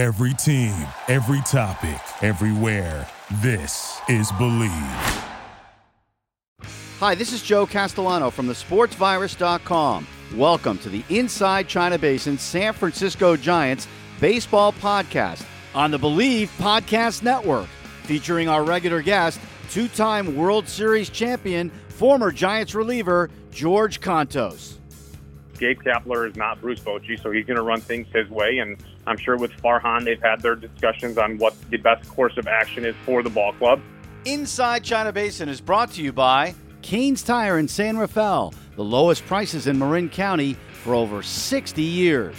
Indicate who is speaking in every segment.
Speaker 1: Every team, every topic, everywhere. This is Bleav.
Speaker 2: Hi, this is Joe Castellano from the sportsvirus.com. Welcome to the Inside China Basin San Francisco Giants baseball podcast on the Bleav Podcast Network, featuring our regular guest, two time World Series champion, former Giants reliever George Kontos.
Speaker 3: Gabe Kapler is not Bruce Bochy, so he's going to run things his way. And I'm sure with Farhan, they've had their discussions on what the best course of action is for the ball club.
Speaker 2: Inside China Basin is brought to you by Kane's Tire in San Rafael, the lowest prices in Marin County for over 60 years.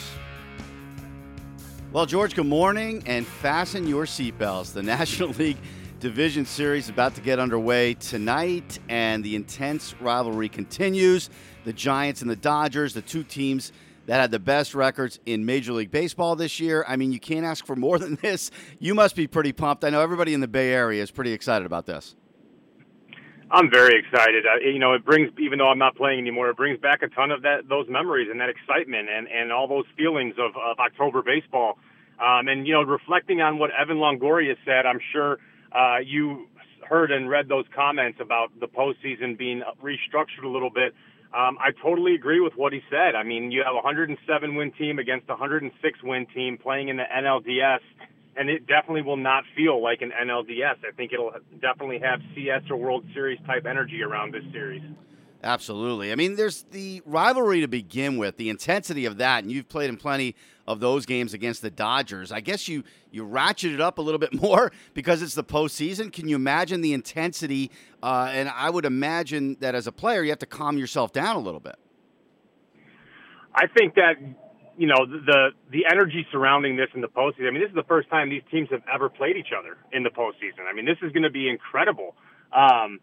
Speaker 2: Well, George, good morning and fasten your seatbelts. The National League Division Series about to get underway tonight, and the intense rivalry continues. The Giants and the Dodgers, the two teams that had the best records in Major League Baseball this year. I mean, you can't ask for more than this. You must be pretty pumped. I know everybody in the Bay Area is pretty excited about this.
Speaker 3: I'm very excited. Uh, you know, it brings, even though I'm not playing anymore, it brings back a ton of that, those memories and that excitement and, and all those feelings of, of October baseball. Um, and, you know, reflecting on what Evan Longoria said, I'm sure uh, you heard and read those comments about the postseason being restructured a little bit. Um, I totally agree with what he said. I mean, you have a 107 win team against a 106 win team playing in the NLDS and it definitely will not feel like an NLDS. I think it'll definitely have CS or World Series type energy around this series.
Speaker 2: Absolutely. I mean, there's the rivalry to begin with, the intensity of that, and you've played in plenty of those games against the Dodgers. I guess you you ratchet it up a little bit more because it's the postseason. Can you imagine the intensity? Uh, and I would imagine that as a player, you have to calm yourself down a little bit.
Speaker 3: I think that you know the the energy surrounding this in the postseason. I mean, this is the first time these teams have ever played each other in the postseason. I mean, this is going to be incredible. Um,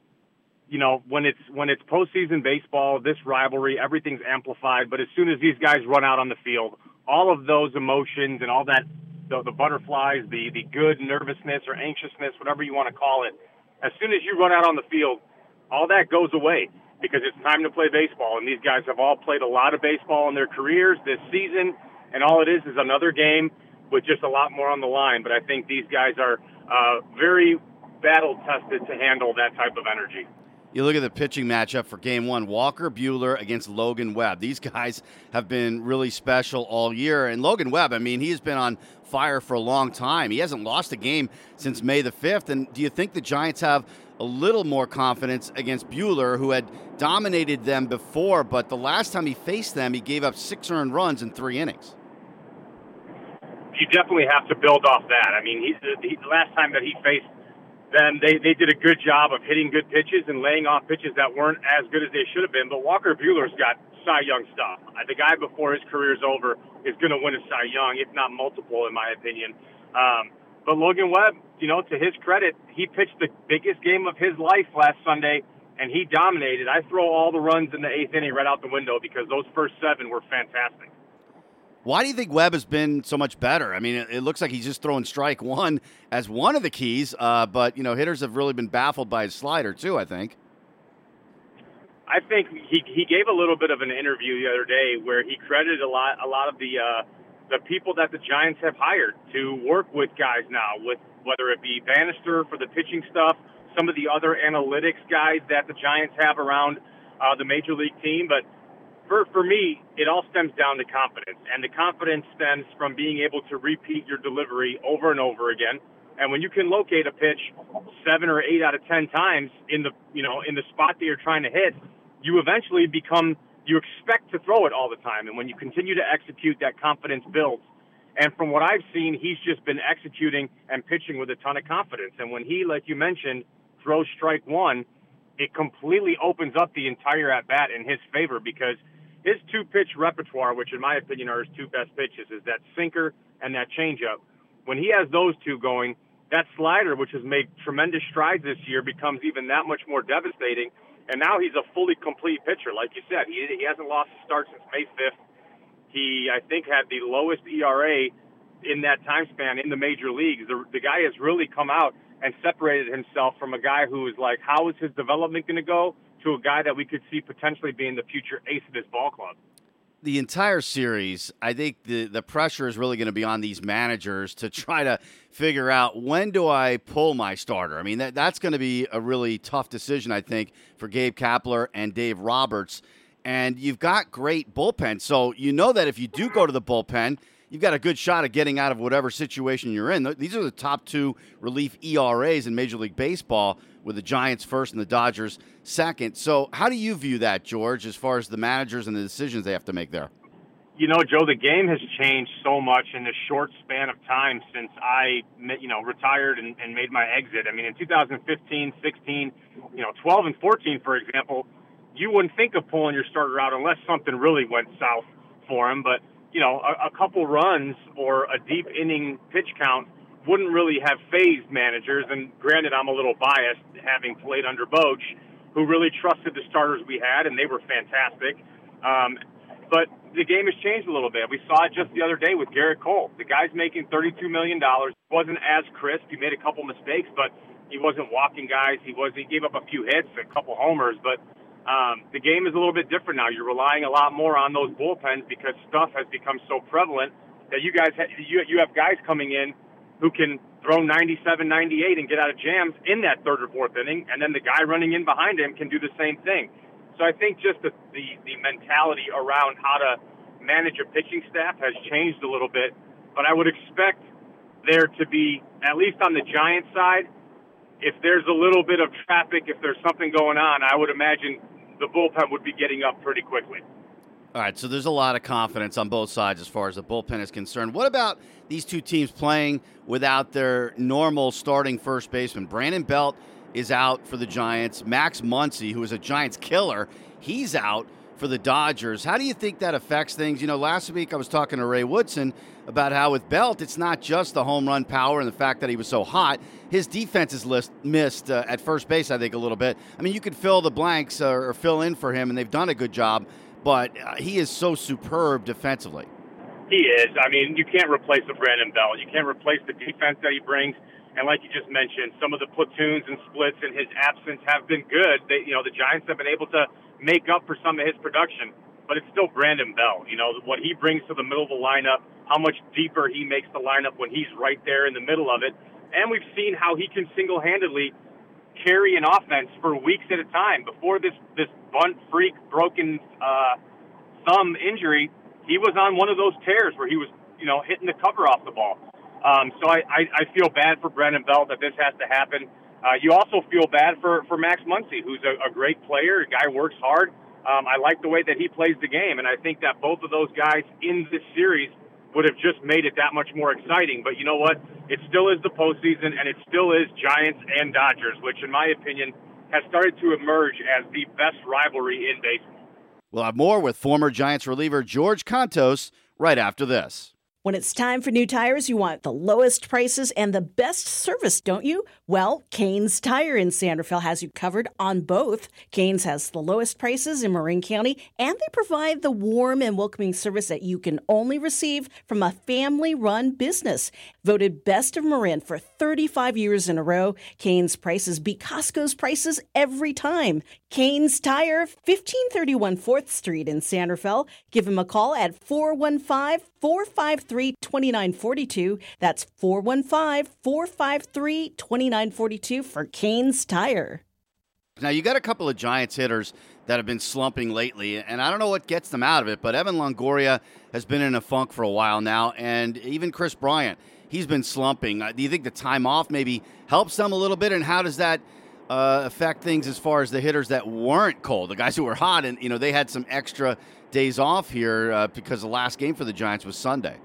Speaker 3: you know, when it's when it's postseason baseball, this rivalry, everything's amplified. But as soon as these guys run out on the field, all of those emotions and all that, the, the butterflies, the the good nervousness or anxiousness, whatever you want to call it, as soon as you run out on the field, all that goes away because it's time to play baseball. And these guys have all played a lot of baseball in their careers this season, and all it is is another game with just a lot more on the line. But I think these guys are uh, very battle tested to handle that type of energy.
Speaker 2: You look at the pitching matchup for game one Walker Buehler against Logan Webb. These guys have been really special all year. And Logan Webb, I mean, he's been on fire for a long time. He hasn't lost a game since May the 5th. And do you think the Giants have a little more confidence against Buehler, who had dominated them before, but the last time he faced them, he gave up six earned runs in three innings.
Speaker 3: You definitely have to build off that. I mean, he, the, the last time that he faced them, they, they did a good job of hitting good pitches and laying off pitches that weren't as good as they should have been. But Walker Buehler's got Cy Young stuff. Uh, the guy before his career's over is going to win a Cy Young, if not multiple, in my opinion. Um, but Logan Webb, you know, to his credit, he pitched the biggest game of his life last Sunday, and he dominated. I throw all the runs in the eighth inning right out the window because those first seven were fantastic.
Speaker 2: Why do you think Webb has been so much better? I mean, it, it looks like he's just throwing strike one as one of the keys, uh, but you know, hitters have really been baffled by his slider too. I think.
Speaker 3: I think he he gave a little bit of an interview the other day where he credited a lot a lot of the uh, the people that the Giants have hired to work with guys now, with whether it be Bannister for the pitching stuff, some of the other analytics guys that the Giants have around uh, the major league team. But for for me, it all stems down to confidence, and the confidence stems from being able to repeat your delivery over and over again. And when you can locate a pitch seven or eight out of ten times in the you know in the spot that you're trying to hit, you eventually become you expect to throw it all the time. And when you continue to execute, that confidence builds. And from what I've seen, he's just been executing and pitching with a ton of confidence. And when he, like you mentioned, throws strike one, it completely opens up the entire at bat in his favor because his two pitch repertoire, which in my opinion are his two best pitches, is that sinker and that changeup. When he has those two going, that slider, which has made tremendous strides this year, becomes even that much more devastating and now he's a fully complete pitcher. Like you said, he, he hasn't lost a start since May 5th. He, I think, had the lowest ERA in that time span in the major leagues. The, the guy has really come out and separated himself from a guy who is like, how is his development going to go, to a guy that we could see potentially being the future ace of this ball club.
Speaker 2: the entire series, I think the the pressure is really going to be on these managers to try to figure out when do I pull my starter. I mean, that that's going to be a really tough decision, I think, for Gabe Kapler and Dave Roberts. And you've got great bullpen, so you know that if you do go to the bullpen, you've got a good shot of getting out of whatever situation you're in. These are the top two relief ERAs in Major League Baseball, with the Giants first and the Dodgers second. So, how do you view that, George, as far as the managers and the decisions they have to make there?
Speaker 3: You know, Joe, the game has changed so much in this short span of time since I, you know, retired and, and made my exit. I mean, in 2015, 16, you know, 12 and 14, for example, you wouldn't think of pulling your starter out unless something really went south for him. But you know, a, a couple runs or a deep inning pitch count wouldn't really have fazed managers. And granted, I'm a little biased having played under Boch, who really trusted the starters we had, and they were fantastic. Um, but the game has changed a little bit. We saw it just the other day with Gerrit Cole. The guy's making $32 million. wasn't as crisp. He made a couple mistakes, but he wasn't walking guys. He was. He gave up a few hits, a couple homers, but um, the game is a little bit different now. You're relying a lot more on those bullpens because stuff has become so prevalent that you guys ha- you you have guys coming in who can throw 97, 98 and get out of jams in that third or fourth inning, and then the guy running in behind him can do the same thing. So I think just the the, the mentality around how to manage a pitching staff has changed a little bit, but I would expect there to be at least on the Giants side if there's a little bit of traffic, if there's something going on, I would imagine the bullpen would be getting up pretty quickly.
Speaker 2: All right, so there's a lot of confidence on both sides as far as the bullpen is concerned. What about these two teams playing without their normal starting first baseman? Brandon Belt is out for the Giants. Max Muncy, who is a Giants killer, he's out for the Dodgers. How do you think that affects things? You know, last week I was talking to Ray Woodson about how with Belt, it's not just the home run power and the fact that he was so hot. His defense is list, missed uh, at first base, I think, a little bit. I mean, you could fill the blanks uh, or fill in for him, and they've done a good job, but uh, he is so superb defensively.
Speaker 3: He is. I mean, you can't replace the Brandon Belt. You can't replace the defense that he brings. And like you just mentioned, some of the platoons and splits in his absence have been good. They, you know, the Giants have been able to make up for some of his production, but it's still Brandon Belt. You know, what he brings to the middle of the lineup – how much deeper he makes the lineup when he's right there in the middle of it. And we've seen how he can single handedly carry an offense for weeks at a time. Before this this bunt freak broken uh, thumb injury, he was on one of those tears where he was you know hitting the cover off the ball. Um, so I, I, I feel bad for Brandon Belt that this has to happen. Uh, you also feel bad for, for Max Muncy, who's a, a great player. A guy works hard. Um, I like the way that he plays the game, and I think that both of those guys in this series – would have just made it that much more exciting. But you know what? It still is the postseason, and it still is Giants and Dodgers, which, in my opinion, has started to emerge as the best rivalry in baseball.
Speaker 2: We'll have more with former Giants reliever George Kontos right after this.
Speaker 4: When it's time for new tires, you want the lowest prices and the best service, don't you? Well, Kane's Tire in San Rafael has you covered on both. Kane's has the lowest prices in Marin County, and they provide the warm and welcoming service that you can only receive from a family run business. Voted best of Marin for 35 years in a row, Kane's prices beat Costco's prices every time. Kane's Tire, 1531 4th Street in San Rafael. Give him a call at 415 453 2942. That's 415 453 2942 for Kane's Tire.
Speaker 2: Now, you got a couple of Giants hitters that have been slumping lately, and I don't know what gets them out of it, but Evan Longoria has been in a funk for a while now, and even Kris Bryant, he's been slumping. Uh, do you think the time off maybe helps them a little bit, and how does that uh, affect things as far as the hitters that weren't cold, the guys who were hot, and you know they had some extra days off here uh, because the last game for the Giants was Sunday.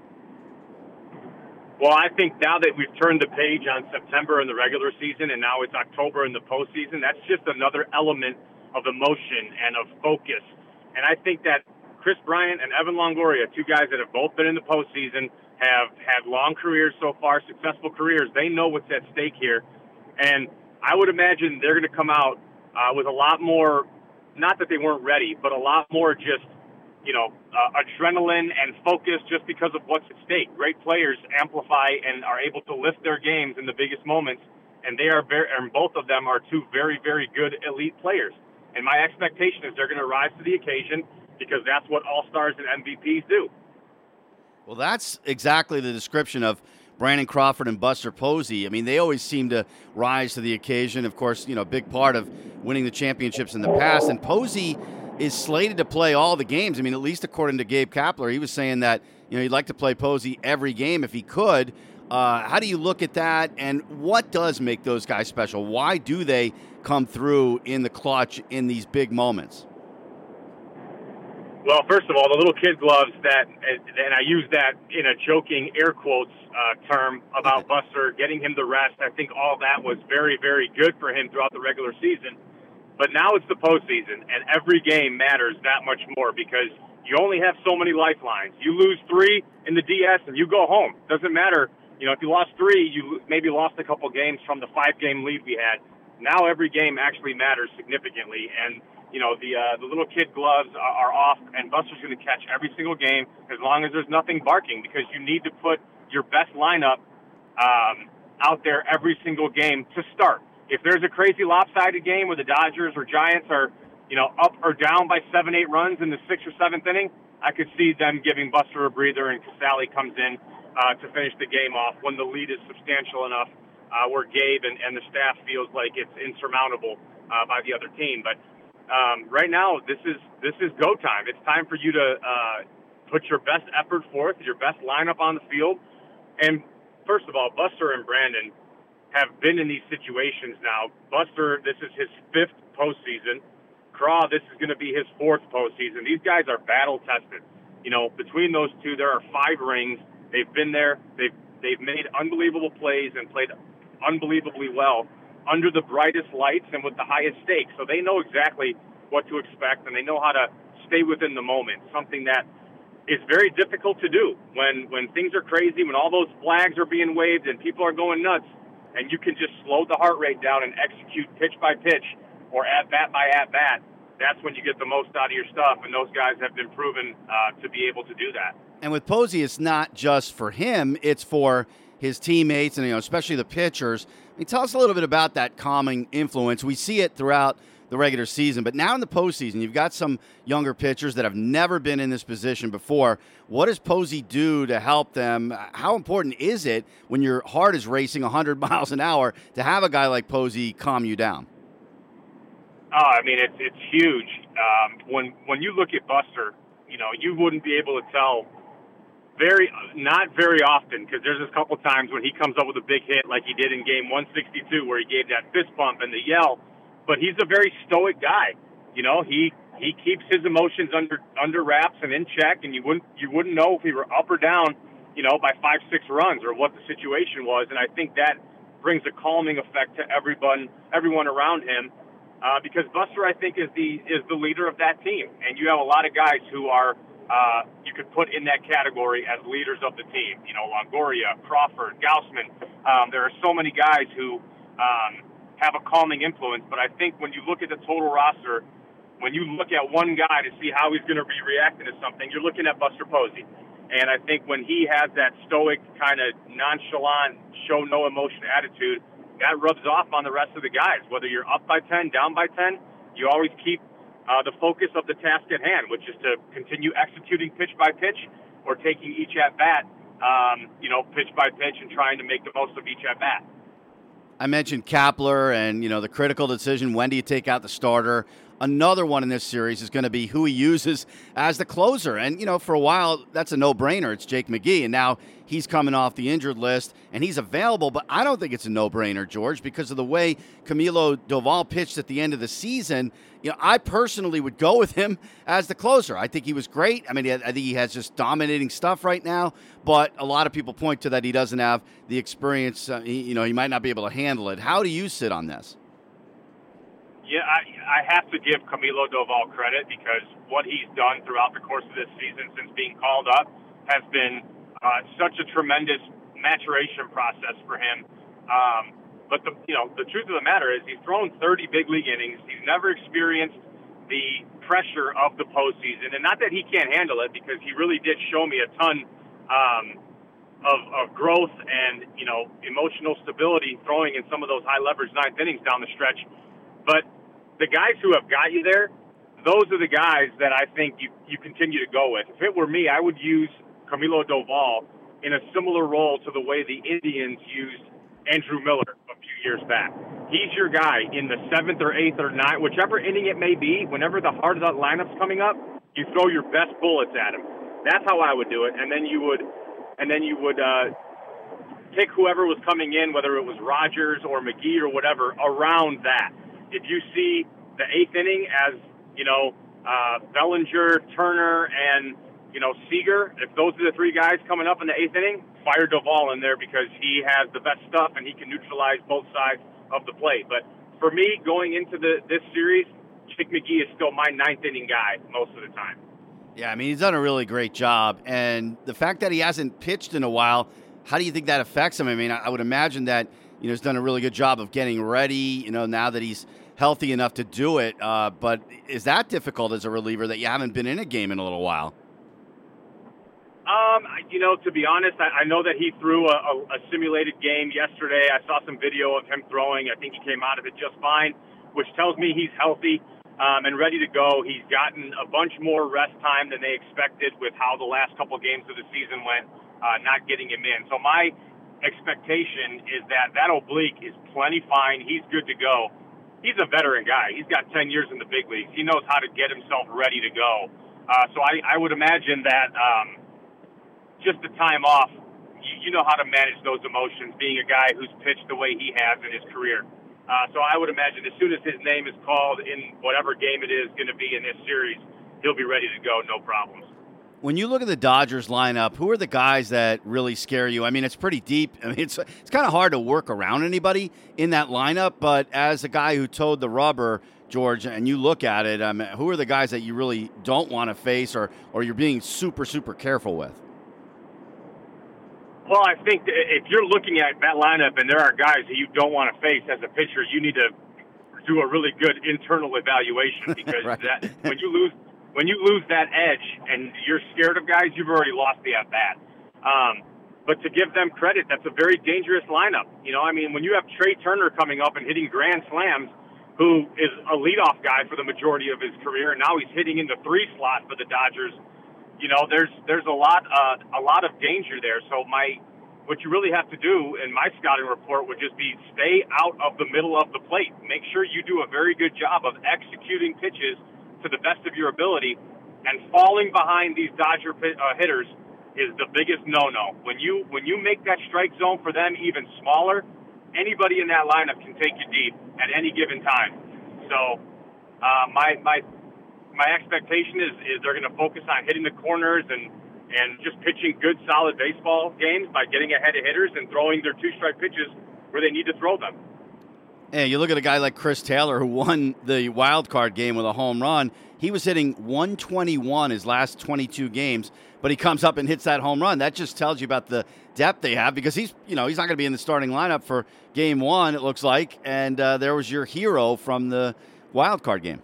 Speaker 3: Well, I think now that we've turned the page on September in the regular season and now it's October in the postseason, that's just another element of emotion and of focus. And I think that Kris Bryant and Evan Longoria, two guys that have both been in the postseason, have had long careers so far, successful careers. They know what's at stake here. And I would imagine they're going to come out uh, with a lot more, not that they weren't ready, but a lot more just you know, uh, adrenaline and focus just because of what's at stake. Great players amplify and are able to lift their games in the biggest moments, and they are very, and both of them are two very, very good elite players. And my expectation is they're going to rise to the occasion, because that's what all stars and MVPs do.
Speaker 2: Well, that's exactly the description of Brandon Crawford and Buster Posey. I mean, they always seem to rise to the occasion. Of course, you know, a big part of winning the championships in the past. And Posey is slated to play all the games. I mean, at least according to Gabe Kapler, he was saying that you know he'd like to play Posey every game if he could. Uh, how do you look at that, and what does make those guys special? Why do they come through in the clutch in these big moments?
Speaker 3: Well, first of all, the little kid gloves that, and I use that in a joking air quotes uh, term about Buster getting him the rest. I think all that was very, very good for him throughout the regular season. But now it's the postseason, and every game matters that much more because you only have so many lifelines. You lose three in the DS, and you go home. Doesn't matter. You know, if you lost three, you maybe lost a couple games from the five-game lead we had. Now every game actually matters significantly, and you know, the uh, the little kid gloves are, are off, and Buster's going to catch every single game as long as there's nothing barking because you need to put your best lineup um, out there every single game to start. If there's a crazy lopsided game where the Dodgers or Giants are, you know, up or down by seven, eight runs in the sixth or seventh inning, I could see them giving Buster a breather and Casali comes in uh, to finish the game off when the lead is substantial enough uh, where Gabe and, and the staff feels like it's insurmountable uh, by the other team. But um, right now this is this is go time. It's time for you to uh, put your best effort forth, your best lineup on the field. And first of all, Buster and Brandon have been in these situations now. Buster, this is his fifth postseason. Craw, this is going to be his fourth postseason. These guys are battle tested. You know, between those two, there are five rings. They've been there. They've they've made unbelievable plays and played unbelievably well under the brightest lights and with the highest stakes. So they know exactly what to expect and they know how to stay within the moment, something that is very difficult to do when, when things are crazy, when all those flags are being waved and people are going nuts, and you can just slow the heart rate down and execute pitch by pitch or at bat by at bat. That's when you get the most out of your stuff, and those guys have been proven uh, to be able to do that.
Speaker 2: And with Posey, it's not just for him; it's for his teammates and you know especially the pitchers. I mean, tell us a little bit about that calming influence. We see it throughout the regular season, but now in the postseason, you've got some younger pitchers that have never been in this position before. What does Posey do to help them? How important is it when your heart is racing 100 miles an hour to have a guy like Posey calm you down?
Speaker 3: Oh, I mean, it's it's huge. Um, when when you look at Buster, you know, you wouldn't be able to tell very not very often because there's a couple times when he comes up with a big hit like he did in game 162 where he gave that fist bump and the yell but he's a very stoic guy you know he he keeps his emotions under under wraps and in check and you wouldn't you wouldn't know if he were up or down you know by five six runs or what the situation was and I think that brings a calming effect to everyone everyone around him uh, because Buster I think is the is the leader of that team and you have a lot of guys who are uh, you could put in that category as leaders of the team. You know, Longoria, Crawford, Gausman. Um, there are so many guys who um, have a calming influence. But I think when you look at the total roster, when you look at one guy to see how he's going to be reacting to something, you're looking at Buster Posey. And I think when he has that stoic, kind of nonchalant, show no emotion attitude, that rubs off on the rest of the guys. Whether you're up by 10, down by 10, you always keep uh, the focus of the task at hand, which is to continue executing pitch by pitch or taking each at bat, um, you know, pitch by pitch and trying to make the most of each at bat.
Speaker 2: I mentioned Kapler and you know the critical decision when do you take out the starter. Another one in this series is going to be who he uses as the closer. And, you know, for a while, that's a no brainer. It's Jake McGee. And now he's coming off the injured list and he's available. But I don't think it's a no brainer, George, because of the way Camilo Doval pitched at the end of the season. You know, I personally would go with him as the closer. I think he was great. I mean, I think he has just dominating stuff right now. But a lot of people point to that he doesn't have the experience. Uh, he, you know, he might not be able to handle it. How do you sit on this?
Speaker 3: Yeah, I, I have to give Camilo Doval credit because what he's done throughout the course of this season since being called up has been uh, such a tremendous maturation process for him. Um, but the you know the truth of the matter is he's thrown 30 big league innings. He's never experienced the pressure of the postseason, and not that he can't handle it because he really did show me a ton um, of, of growth and you know emotional stability throwing in some of those high leverage ninth innings down the stretch. But the guys who have got you there, those are the guys that I think you, you continue to go with. If it were me, I would use Camilo Doval in a similar role to the way the Indians used Andrew Miller a few years back. He's your guy in the seventh or eighth or ninth, whichever inning it may be. Whenever the heart of that lineup's coming up, you throw your best bullets at him. That's how I would do it, and then you would, and then you would uh, pick whoever was coming in, whether it was Rogers or McGee or whatever, around that. If you see the eighth inning as you know uh, Bellinger, Turner, and you know Seager, if those are the three guys coming up in the eighth inning, fire Doval in there because he has the best stuff and he can neutralize both sides of the plate. But for me, going into the this series, Jake McGee is still my ninth inning guy most of the time.
Speaker 2: Yeah, I mean he's done a really great job, and the fact that he hasn't pitched in a while, how do you think that affects him? I mean, I would imagine that you know he's done a really good job of getting ready. You know, now that he's healthy enough to do it, uh, but is that difficult as a reliever that you haven't been in a game in a little while?
Speaker 3: Um, you know, to be honest, I, I know that he threw a, a, a simulated game yesterday. I saw some video of him throwing. I think he came out of it just fine, which tells me he's healthy um, and ready to go. He's gotten a bunch more rest time than they expected with how the last couple games of the season went, uh, not getting him in. So my expectation is that that oblique is plenty fine. He's good to go. He's a veteran guy. He's got 10 years in the big leagues. He knows how to get himself ready to go. Uh, so I, I would imagine that um, just the time off, you, you know how to manage those emotions, being a guy who's pitched the way he has in his career. Uh, so I would imagine as soon as his name is called in whatever game it is going to be in this series, he'll be ready to go, no problems.
Speaker 2: When you look at the Dodgers lineup, who are the guys that really scare you? I mean, it's pretty deep. I mean, it's it's kind of hard to work around anybody in that lineup. But as a guy who toed the rubber, George, and you look at it, um, who are the guys that you really don't want to face, or or you're being super super careful with?
Speaker 3: Well, I think if you're looking at that lineup and there are guys that you don't want to face as a pitcher, you need to do a really good internal evaluation because right. that when you lose when you lose that edge and you're scared of guys, you've already lost the at bat. Um, but to give them credit, that's a very dangerous lineup. You know, I mean, when you have Trea Turner coming up and hitting grand slams, who is a leadoff guy for the majority of his career, and now he's hitting in the three slot for the Dodgers you know, there's there's a lot uh, a lot of danger there. So my what you really have to do in my scouting report would just be stay out of the middle of the plate. Make sure you do a very good job of executing pitches to the best of your ability, and falling behind these Dodger uh, hitters is the biggest no-no. When you when you make that strike zone for them even smaller, anybody in that lineup can take you deep at any given time. So uh, my my my expectation is is they're going to focus on hitting the corners and and just pitching good, solid baseball games by getting ahead of hitters and throwing their two strike pitches where they need to throw them.
Speaker 2: Hey, you look at a guy like Chris Taylor who won the wild card game with a home run. He was hitting 121 his last 22 games, but he comes up and hits that home run. That just tells you about the depth they have because he's, you know, he's not going to be in the starting lineup for game one. It looks like, and uh, there was your hero from the wild card game.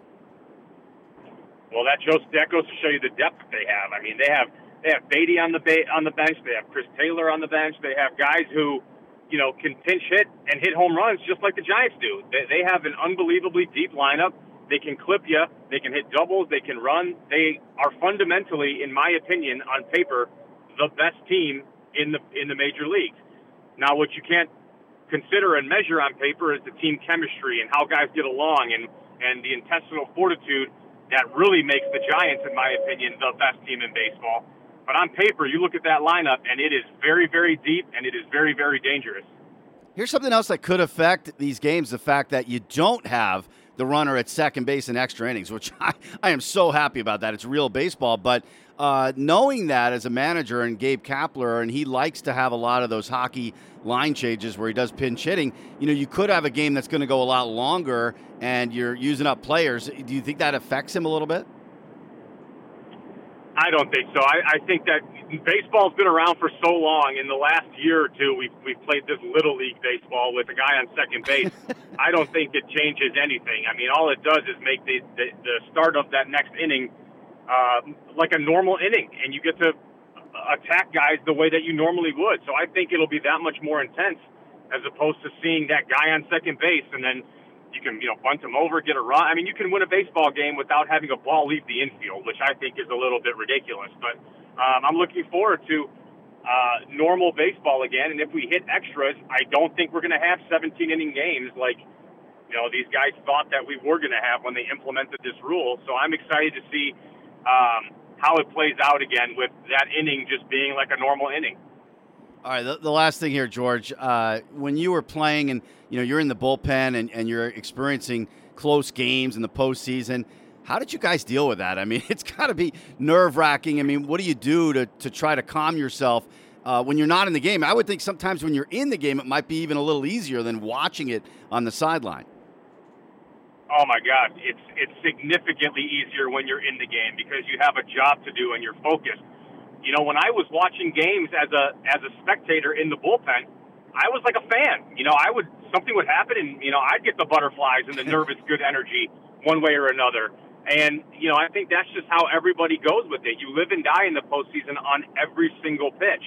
Speaker 3: Well, that shows that goes to show you the depth that they have. I mean, they have they have Beaty on the ba- on the bench. They have Chris Taylor on the bench. They have guys who, you know, can pinch hit and hit home runs just like the Giants do. They, they have an unbelievably deep lineup. They can clip you. They can hit doubles. They can run. They are fundamentally, in my opinion, on paper, the best team in the in the major leagues. Now, what you can't consider and measure on paper is the team chemistry and how guys get along and and the intestinal fortitude that really makes the Giants, in my opinion, the best team in baseball. But on paper, you look at that lineup, and it is very, very deep, and it is very, very dangerous.
Speaker 2: Here's something else that could affect these games the fact that you don't have the runner at second base in extra innings, which I, I am so happy about that. It's real baseball. But uh, knowing that as a manager and Gabe Kapler, and he likes to have a lot of those hockey line changes where he does pinch hitting, you know, you could have a game that's going to go a lot longer and you're using up players. Do you think that affects him a little bit?
Speaker 3: I don't think so. I, I think that baseball's been around for so long. In the last year or two, we've, we've played this little league baseball with a guy on second base. I don't think it changes anything. I mean, all it does is make the, the, the start of that next inning uh, like a normal inning, and you get to attack guys the way that you normally would. So I think it'll be that much more intense as opposed to seeing that guy on second base and then You can, you know, bunt them over, get a run. I mean, you can win a baseball game without having a ball leave the infield, which I think is a little bit ridiculous. But um, I'm looking forward to uh, normal baseball again. And if we hit extras, I don't think we're going to have 17 inning games like, you know, these guys thought that we were going to have when they implemented this rule. So I'm excited to see um, how it plays out again with that inning just being like a normal inning.
Speaker 2: All right, the, the last thing here, George. Uh, when you were playing and you know you're in the bullpen and, and you're experiencing close games in the postseason, how did you guys deal with that? I mean, it's got to be nerve wracking. I mean, what do you do to, to try to calm yourself uh, when you're not in the game? I would think sometimes when you're in the game, it might be even a little easier than watching it on the sideline.
Speaker 3: Oh my God, it's it's significantly easier when you're in the game because you have a job to do and you're focused. You know, when I was watching games as a as a spectator in the bullpen, I was like a fan. You know, I would something would happen and you know I'd get the butterflies and the nervous good energy one way or another. And you know, I think that's just how everybody goes with it. You live and die in the postseason on every single pitch,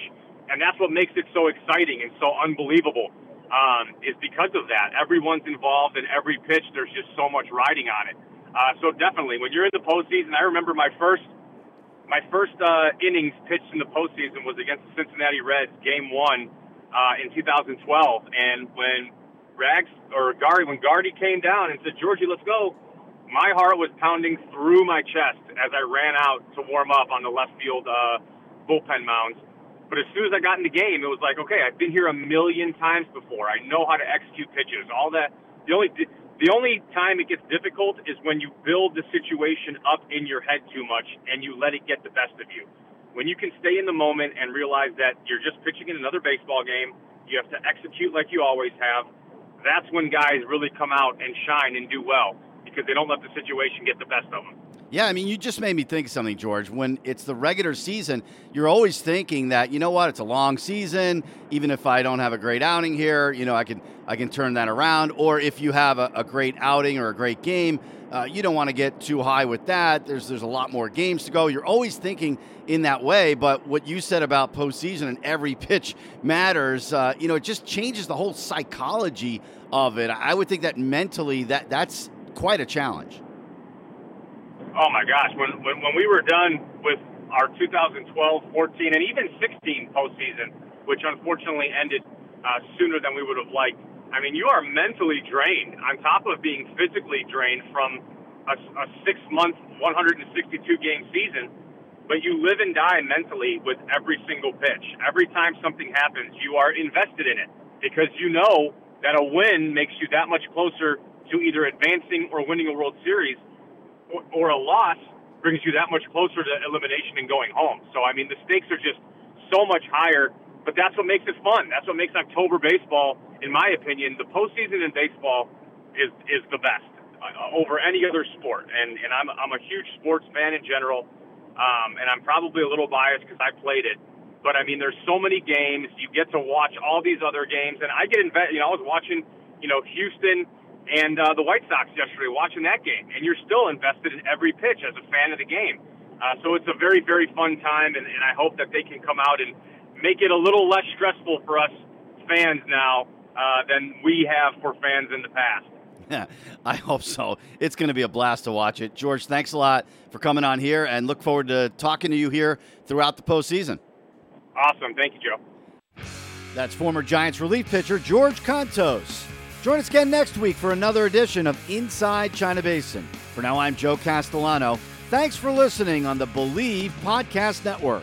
Speaker 3: and that's what makes it so exciting and so unbelievable. Um, is because of that. Everyone's involved in every pitch. There's just so much riding on it. Uh, so definitely, when you're in the postseason, I remember my first my first uh, innings pitched in the postseason was against the Cincinnati Reds, Game One uh, in 2012. And when Rags or Gardy, when Gardy came down and said, "Georgie, let's go," my heart was pounding through my chest as I ran out to warm up on the left field uh, bullpen mounds. But as soon as I got in the game, it was like, okay, I've been here a million times before. I know how to execute pitches. All that. The only the only time it gets difficult is when you build the situation up in your head too much and you let it get the best of you. When you can stay in the moment and realize that you're just pitching in another baseball game, you have to execute like you always have. That's when guys really come out and shine and do well because they don't let the situation get the best of them.
Speaker 2: Yeah, I mean, you just made me think of something, George. When it's the regular season, you're always thinking that you know what, it's a long season. Even if I don't have a great outing here, you know, I can I can turn that around. Or if you have a, a great outing or a great game, uh, you don't want to get too high with that. There's there's a lot more games to go. You're always thinking in that way. But what you said about postseason and every pitch matters, uh, you know, it just changes the whole psychology of it. I would think that mentally that that's quite a challenge
Speaker 3: oh my gosh, when, when, when we were done with our 2012, 14, and even 16 postseason, which unfortunately ended uh, sooner than we would have liked, I mean, you are mentally drained on top of being physically drained from a, a six month, 162 game season. But you live and die mentally with every single pitch. Every time something happens, you are invested in it because you know that a win makes you that much closer to either advancing or winning a World Series or, a loss brings you that much closer to elimination and going home. So, I mean, the stakes are just so much higher, but that's what makes it fun. That's what makes October baseball, in my opinion, the postseason in baseball is is the best uh, over any other sport. And and I'm I'm a huge sports fan in general, um, and I'm probably a little biased because I played it. But I mean, there's so many games. You get to watch all these other games, and I get invested. You know, I was watching, you know, Houston and uh, the White Sox yesterday watching that game, and you're still invested in every pitch as a fan of the game. Uh, so it's a very, very fun time, and, and I hope that they can come out and make it a little less stressful for us fans now uh, than we have for fans in the past.
Speaker 2: Yeah, I hope so. It's going to be a blast to watch it. George, thanks a lot for coming on here, and look forward to talking to you here throughout the postseason.
Speaker 3: Awesome. Thank you, Joe.
Speaker 2: That's former Giants relief pitcher George Kontos. Join us again next week for another edition of Inside China Basin. For now, I'm Joe Castellano. Thanks for listening on the Bleav Podcast Network.